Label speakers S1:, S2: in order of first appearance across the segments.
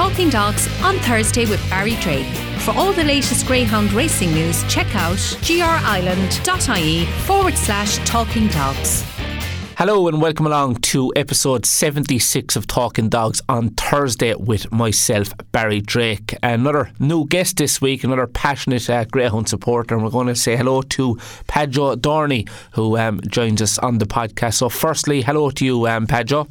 S1: Talking Dogs on Thursday with Barry Drake. For all the latest Greyhound racing news, check out grireland.ie forward slash talking dogs.
S2: Hello and welcome along to episode 76 of Talking Dogs on Thursday with myself, Barry Drake. Another new guest this week, another passionate uh, Greyhound supporter, and we're going to say hello to Padjo Dorney, who um, joins us on the podcast. So, firstly, hello to you, um, Padjo.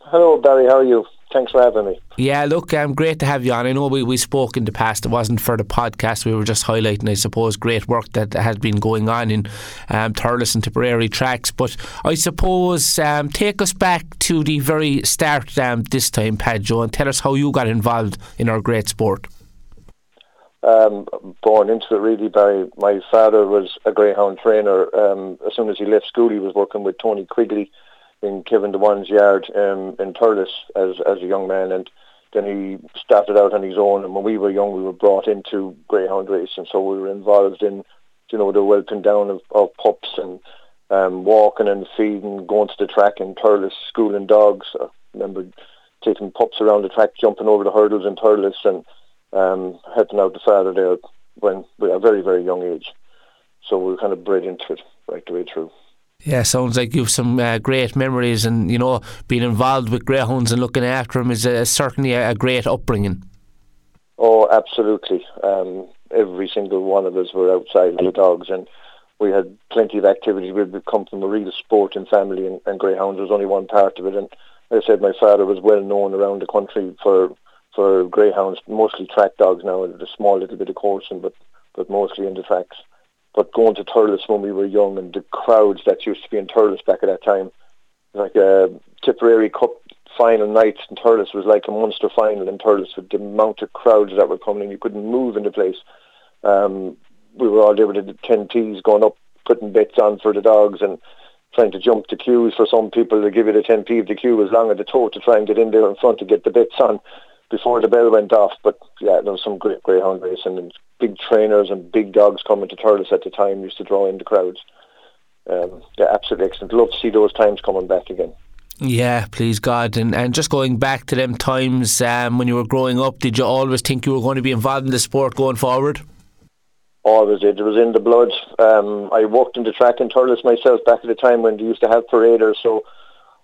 S3: Hello, Barry. How are you? Thanks for having me.
S2: Yeah, look, um, great to have you on. I know we, we spoke in the past. It wasn't for the podcast. We were just highlighting, I suppose, great work that has been going on in um, Thurles and Tipperary tracks. But I suppose um, take us back to the very start um, this time, Padjo, and tell us how you got involved in our great sport.
S3: Um, born into it really, Barry. My father was a greyhound trainer. Um, as soon as he left school, he was working with Tony Quigley in Kevin Dewan's yard um, in Thurles as as a young man, and then he started out on his own. And when we were young, we were brought into greyhound racing, so we were involved in you know the whelping down of, of pups and um, walking and feeding, going to the track in Thurles, schooling dogs. I remember taking pups around the track, jumping over the hurdles in Thurles, and um, helping out the father there when at a very very young age. So we were kind of bred into it right the way through.
S2: Yeah, sounds like you've some uh, great memories, and you know, being involved with greyhounds and looking after them is uh, certainly a, a, great upbringing.
S3: Oh, absolutely. Um, every single one of us were outside with the dogs, and we had plenty of activities. We'd come from a real sporting family, and, and greyhounds was only one part of it. And I said, my father was well known around the country for for greyhounds, mostly track dogs now, a small little bit of coursing, but but mostly in the tracks. But going to Thurles when we were young and the crowds that used to be in Thurles back at that time, like a Tipperary Cup final night in Thurles was like a monster final in Thurles with the amount of crowds that were coming in. You couldn't move in the place. Um, we were all there with the 10 Ps going up, putting bets on for the dogs and trying to jump the queues for some people to give you the 10p if the queue was long at the tote to try and get in there in front to get the bets on before the bell went off. But yeah, there was some great greyhound racing and big trainers and big dogs coming to Thurles at the time used to draw in the crowds. Um, yeah, absolutely excellent. Love to see those times coming back again.
S2: Yeah, please God. And and just going back to them times um, when you were growing up, did you always think you were going to be involved in the sport going forward?
S3: Always did. It was in the blood. Um, I worked in the track in Thurles myself back at the time when they used to have paraders. So,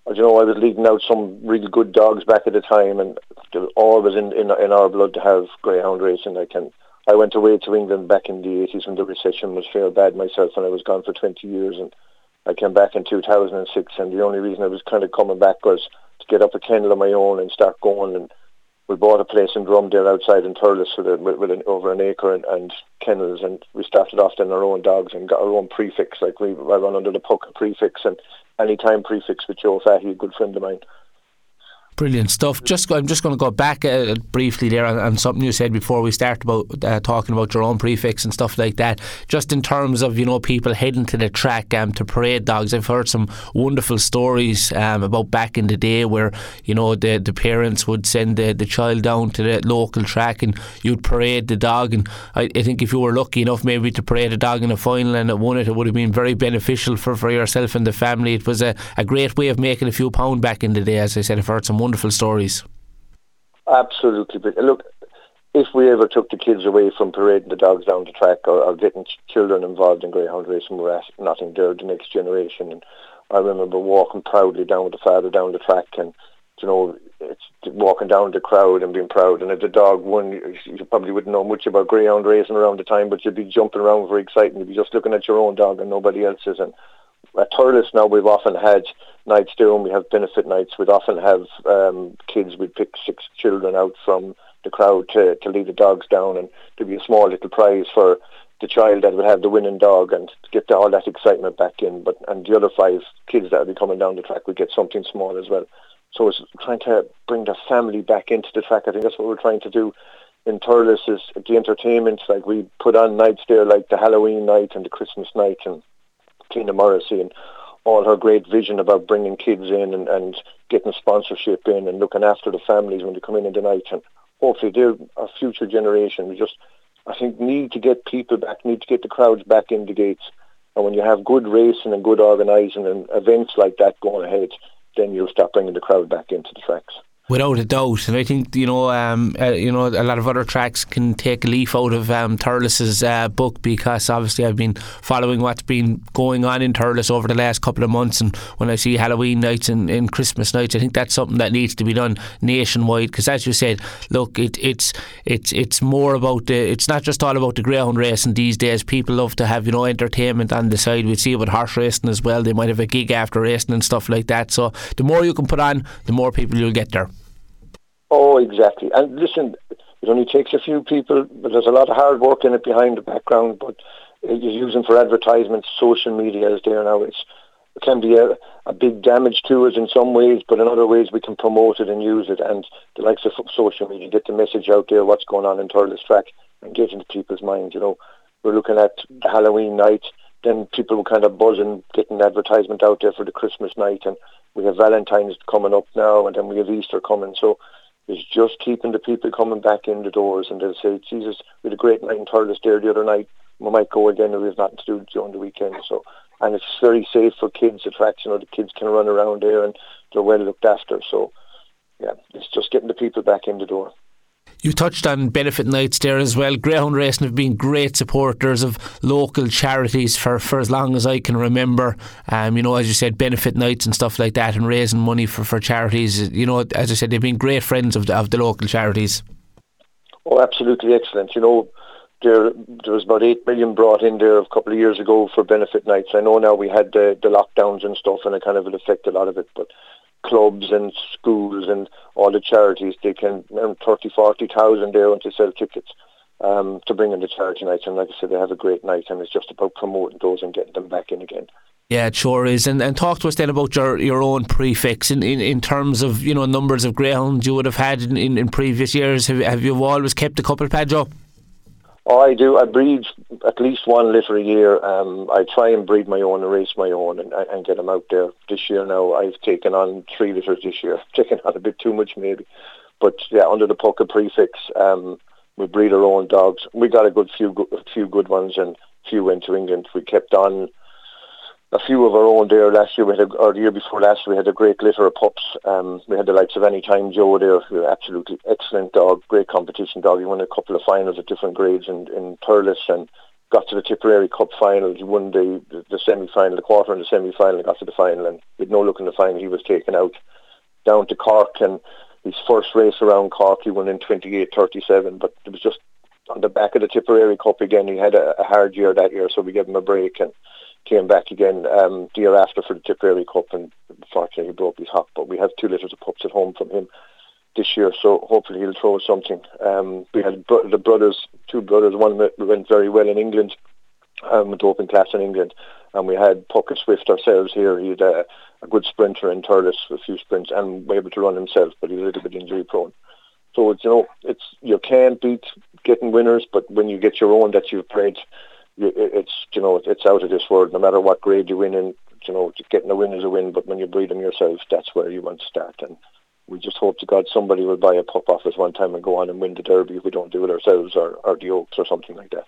S3: you know, I was leading out some really good dogs back at the time, and it was always in, in in our blood to have greyhound racing. I can I went away to England back in the 80s when the recession was fair bad myself and I was gone for 20 years and I came back in 2006 and the only reason I was kind of coming back was to get up a kennel of my own and start going and we bought a place in Drumdale outside in Thurles with, a, with, an, over an acre and, and, kennels and we started off then our own dogs and got our own prefix like we I run under the Puck prefix and anytime prefix with Joe Fatty, a good friend of mine
S2: Brilliant stuff. Just I'm just going to go back uh, briefly there on, on, something you said before we start about uh, talking about your own prefix and stuff like that. Just in terms of you know people heading to the track um, to parade dogs, I've heard some wonderful stories um, about back in the day where you know the the parents would send the, the child down to the local track and you'd parade the dog. And I, I think if you were lucky enough maybe to parade a dog in a final and it won it, it would have been very beneficial for, for yourself and the family. It was a, a great way of making a few pound back in the day. As I said, I've heard some wonderful stories.
S3: Absolutely, but look, if we ever took the kids away from parading the dogs down the track or, or getting children involved in greyhound racing, we're at nothing there the next generation. And I remember walking proudly down with the father down the track, and you know, it's walking down the crowd and being proud. And if the dog won, you probably wouldn't know much about greyhound racing around the time, but you'd be jumping around very excited. You'd be just looking at your own dog and nobody else's. And at Thurles now we've often had nights doing, we have benefit nights, we'd often have um, kids, we'd pick six children out from the crowd to, to lead the dogs down and there'd be a small little prize for the child that would have the winning dog and get all that excitement back in. But And the other five kids that would be coming down the track would get something small as well. So it's trying to bring the family back into the track. I think that's what we're trying to do in Thurles is the entertainment. Like we put on nights there like the Halloween night and the Christmas night and Tina Morrissey and all her great vision about bringing kids in and, and getting sponsorship in and looking after the families when they come in in the night. And hopefully they're a future generation. We just, I think, need to get people back, need to get the crowds back in the gates. And when you have good racing and good organising and events like that going ahead, then you'll start bringing the crowd back into the tracks.
S2: Without a doubt, and I think you know, um, uh, you know, a lot of other tracks can take a leaf out of um, uh, book because obviously I've been following what's been going on in Thurles over the last couple of months, and when I see Halloween nights and, and Christmas nights, I think that's something that needs to be done nationwide. Because as you said, look, it, it's it's it's more about the, it's not just all about the greyhound racing these days. People love to have you know entertainment on the side. We see it with horse racing as well. They might have a gig after racing and stuff like that. So the more you can put on, the more people you'll get there.
S3: Oh, exactly. And listen, it only takes a few people, but there's a lot of hard work in it behind the background. But it's using for advertisements, social media is there now. It's, it can be a, a big damage to us in some ways, but in other ways we can promote it and use it. And the likes of social media, get the message out there, what's going on in Thurles Track, and get into people's minds. You know, we're looking at Halloween night, then people were kind of buzzing, getting advertisement out there for the Christmas night, and we have Valentine's coming up now, and then we have Easter coming. So is just keeping the people coming back in the doors and they'll say, Jesus, we had a great night in Thurles there the other night. We might go again and we have nothing to do during the weekend. So and it's very safe for kids attraction. Know, the kids can run around there and they're well looked after. So yeah, it's just getting the people back in the door.
S2: You touched on benefit nights there as well. Greyhound Racing have been great supporters of local charities for, for as long as I can remember. Um, you know, as you said, benefit nights and stuff like that, and raising money for, for charities. You know, as I said, they've been great friends of the, of the local charities.
S3: Oh, absolutely excellent. You know, there there was about eight million brought in there a couple of years ago for benefit nights. I know now we had the, the lockdowns and stuff, and it kind of affected a lot of it, but clubs and schools and all the charities, they can earn 30, 40,000 there they sell tickets um, to bring in the charity nights. And like I said, they have a great night and it's just about promoting those and getting them back in again.
S2: Yeah, it sure is. And and talk to us then about your, your own prefix in, in, in terms of, you know, numbers of greyhounds you would have had in, in, in previous years. Have, have you always kept a couple, Padjo?
S3: Oh, I do. I breed at least one litter a year. Um, I try and breed my own and race my own and, and get them out there. This year now, I've taken on three litters this year. Taken on a bit too much maybe, but yeah, under the Pucka prefix, um, we breed our own dogs. We got a good few, a few good ones and few went to England. We kept on a few of our own there last year. We had a, or the year before last, we had a great litter of pups. Um, we had the likes of Anytime Joe there, who absolutely excellent dog, great competition dog. He won a couple of finals at different grades in, in Thurles and got to the Tipperary Cup final. He won the, the, the semi-final, the quarter and the semi-final, and got to the final, and with no look in the final, he was taken out down to Cork. And his first race around Cork, he won in 28.37, but it was just on the back of the Tipperary Cup again. He had a, a hard year that year, so we gave him a break and came back again um, the year after for the Tipperary Cup and unfortunately he broke his hop. But we have two litters of pups at home from him this year, so hopefully he'll throw something. Um, we had the brothers, two brothers, one went very well in England, um, with open class in England, and we had Pocket Swift ourselves here. He had a, a good sprinter in Thurles, a few sprints, and was able to run himself, but he's a little bit injury prone. So it's you know it's you can't beat getting winners, but when you get your own that you've it's you know it's out of this world. No matter what grade you win in, you know getting a win is a win. But when you breed them yourself, that's where you want to start. And we just hope to God somebody will buy a pup off us one time and go on and win the derby if we don't do it ourselves or, or the Oaks or something like that.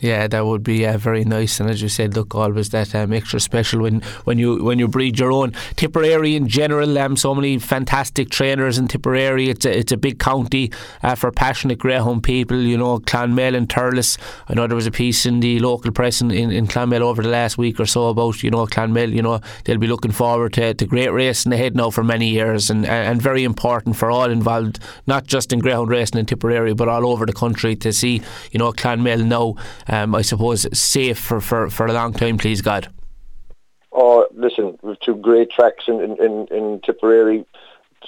S2: Yeah, that would be uh, very nice. And as you said, look, always that um, extra special when, when you when you breed your own. Tipperary in general, um, so many fantastic trainers in Tipperary. It's a, it's a big county uh, for passionate greyhound people. You know, Clonmel and Thurles. I know there was a piece in the local press in, in, in over the last week or so about you know Clonmel. You know, they'll be looking forward to, to great racing ahead now for many years, and and very important for all involved, not just in greyhound racing in Tipperary, but all over the country to see you know Clonmel now um, I suppose, safe for, for, for a long time, please God?
S3: Oh, listen, we've two great tracks in, in, in, in Tipperary.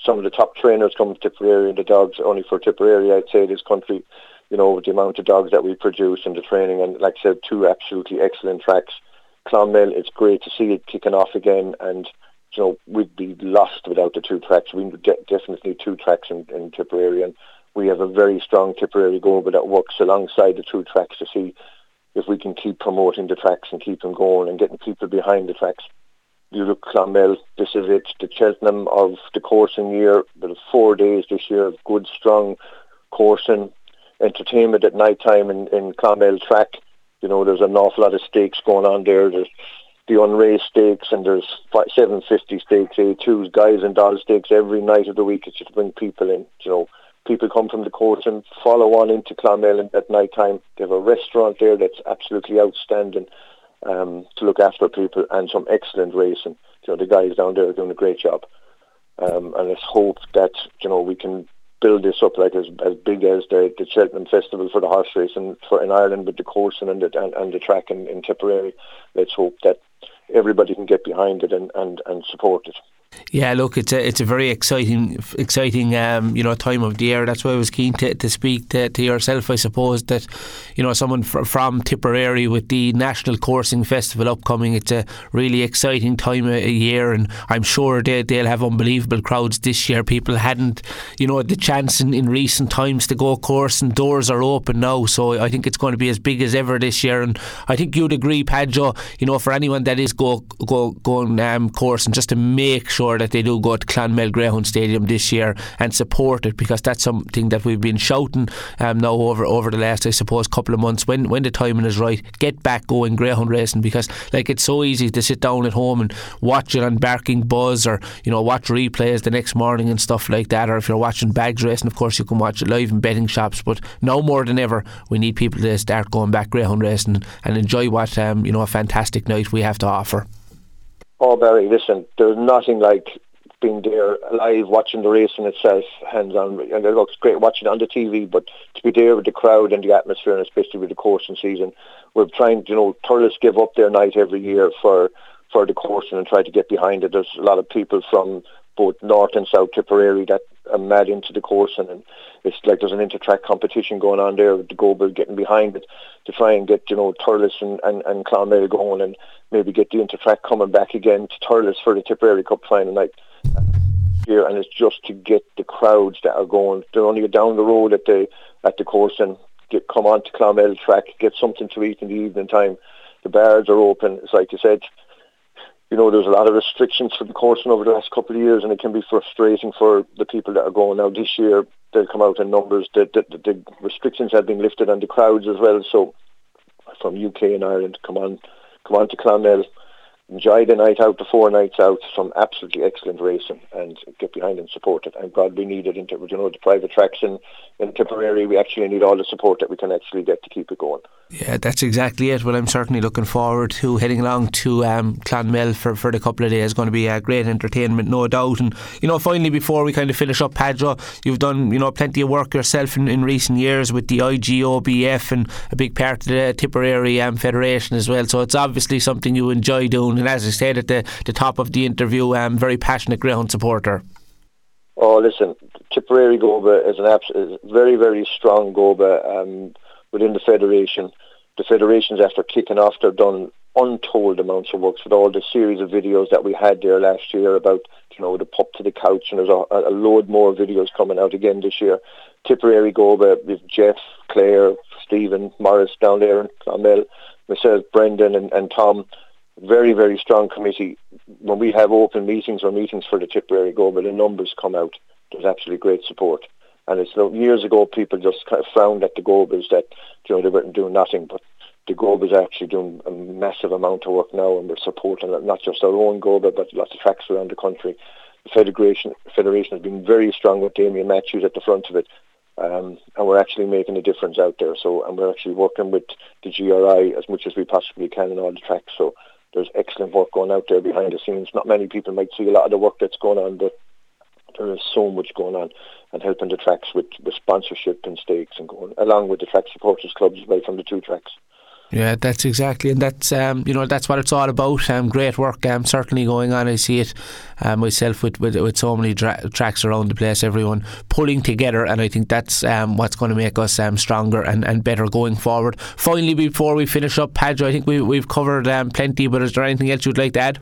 S3: Some of the top trainers come to Tipperary and the dogs only for Tipperary, I'd say, this country, you know, with the amount of dogs that we produce and the training. And like I said, two absolutely excellent tracks. Clonmel, it's great to see it kicking off again. And, you know, we'd be lost without the two tracks. We definitely need two tracks in, in Tipperary. And we have a very strong Tipperary Goba that works alongside the two tracks to see if we can keep promoting the tracks and keep them going and getting people behind the tracks. You look Clonmel, this is it, the Cheltenham of the coursing year, the four days this year of good, strong coursing, entertainment at night time in, in Clonmel track. You know, there's an awful lot of stakes going on there. There's the unraised stakes, and there's 750 stakes, A2s, guys and doll stakes every night of the week. It's just to bring people in, you know. People come from the course and follow on into Clonmel at night time. They have a restaurant there that's absolutely outstanding um, to look after people and some excellent racing. You know, the guys down there are doing a great job. Um, and let's hope that, you know, we can build this up like as, as big as the, the Cheltenham Festival for the horse racing for in Ireland with the coursing and the, and, and the track in, in Tipperary. Let's hope that everybody can get behind it and, and, and support it.
S2: Yeah, look, it's a it's a very exciting exciting um, you know time of the year. That's why I was keen to, to speak to, to yourself. I suppose that you know someone fr- from Tipperary with the National Coursing Festival upcoming. It's a really exciting time of year, and I'm sure they they'll have unbelievable crowds this year. People hadn't you know the chance in, in recent times to go course, and doors are open now. So I think it's going to be as big as ever this year. And I think you'd agree, Padjo. You know, for anyone that is go go going um, course, and just to make sure sure that they do go to Clonmel Greyhound Stadium this year and support it because that's something that we've been shouting um, now over over the last, I suppose, couple of months. When when the timing is right, get back going greyhound racing because like it's so easy to sit down at home and watch it on Barking Buzz or you know watch replays the next morning and stuff like that. Or if you're watching bags racing, of course you can watch it live in betting shops. But now more than ever, we need people to start going back greyhound racing and enjoy what um, you know a fantastic night we have to offer.
S3: Oh, Barry, listen, there's nothing like being there live, watching the racing itself, hands on. And it looks great watching it on the TV, but to be there with the crowd and the atmosphere, and especially with the coursing season, we're trying, you know, Thurles give up their night every year for for the coursing and try to get behind it. There's a lot of people from both North and South Tipperary that are mad into the course, and it's like there's an inter-track competition going on there with the Goba getting behind it to try and get, you know, Thurles and, and, and Clonmel going and maybe get the inter-track coming back again to Thurles for the Tipperary Cup final night here and it's just to get the crowds that are going they're only down the road at the at the course and get come on to Clonmel track, get something to eat in the evening time. The bars are open. It's like you said, you know, there's a lot of restrictions for the coursing over the last couple of years, and it can be frustrating for the people that are going. Now this year, they'll come out in numbers. The, the, the restrictions have been lifted on the crowds as well. So, from UK and Ireland, come on, come on to Clonmel enjoy the night out, the four nights out, some absolutely excellent racing, and get behind and support it. And God, we need it in you know the private tracks in, in Tipperary. We actually need all the support that we can actually get to keep it going.
S2: Yeah, that's exactly it. Well, I'm certainly looking forward to heading along to um, for, for the couple of days. It's going to be a great entertainment, no doubt. And you know, finally, before we kind of finish up, Padjo, you've done you know plenty of work yourself in, in recent years with the IGOBF and a big part of the Tipperary um, Federation as well. So it's obviously something you enjoy doing. And as I said at the, the top of the interview, I'm um, very passionate ground supporter.
S3: Oh, listen, Tipperary Goba is an abs- very, very strong Goba um, within the federation. The federations, after kicking off, they've done untold amounts of work with all the series of videos that we had there last year about, you know, the pup to the couch, and there's a, a load more videos coming out again this year. Tipperary Goba with Jeff, Claire, Stephen, Morris down there, and Clonmel, myself, Brendan, and, and Tom very, very strong committee. When we have open meetings or meetings for the Tipperary Goba, the numbers come out. There's absolutely great support. And it's years ago people just kind of frowned at the Gobas that you know they weren't doing nothing, but the Goba is actually doing a massive amount of work now, and we're supporting not just our own Goba, but lots of tracks around the country. The federation federation has been very strong with Damien Matthews at the front of it, um, and we're actually making a difference out there. So, and we're actually working with the GRI as much as we possibly can in all the tracks. So, there's excellent work going out there behind the scenes. Not many people might see a lot of the work that's going on, but there is so much going on and helping the tracks with, with sponsorship and stakes and going along with the track supporters clubs well from the two tracks.
S2: Yeah, that's exactly, and that's um, you know that's what it's all about. Um, great work, um, certainly going on. I see it um, myself with, with with so many dra- tracks around the place. Everyone pulling together, and I think that's um, what's going to make us um, stronger and, and better going forward. Finally, before we finish up, Padjo, I think we we've covered um, plenty. But is there anything else you'd like to add?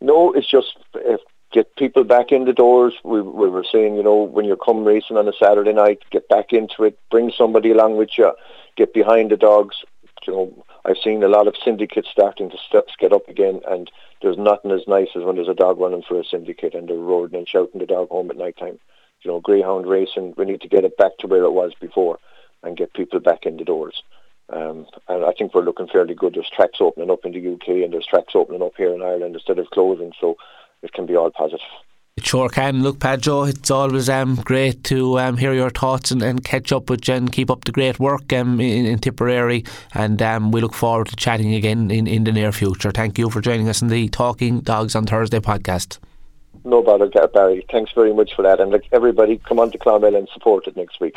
S3: No, it's just uh, get people back in the doors. We, we were saying, you know, when you come racing on a Saturday night, get back into it. Bring somebody along with you get behind the dogs. You know, I've seen a lot of syndicates starting to st- get up again, and there's nothing as nice as when there's a dog running for a syndicate and they're roaring and shouting the dog home at night time. You know, greyhound racing, we need to get it back to where it was before and get people back in the doors. Um, and I think we're looking fairly good. There's tracks opening up in the UK and there's tracks opening up here in Ireland instead of closing, so it can be all positive.
S2: Sure can. Look, Padjo, it's always um, great to um, hear your thoughts and, and, catch up with you and keep up the great work um, in, in, Tipperary. And um, we look forward to chatting again in, in the near future. Thank you for joining us in the Talking Dogs on Thursday podcast.
S3: No bother, Barry. Thanks very much for that. And like everybody, come on to Clonmel and support it next week.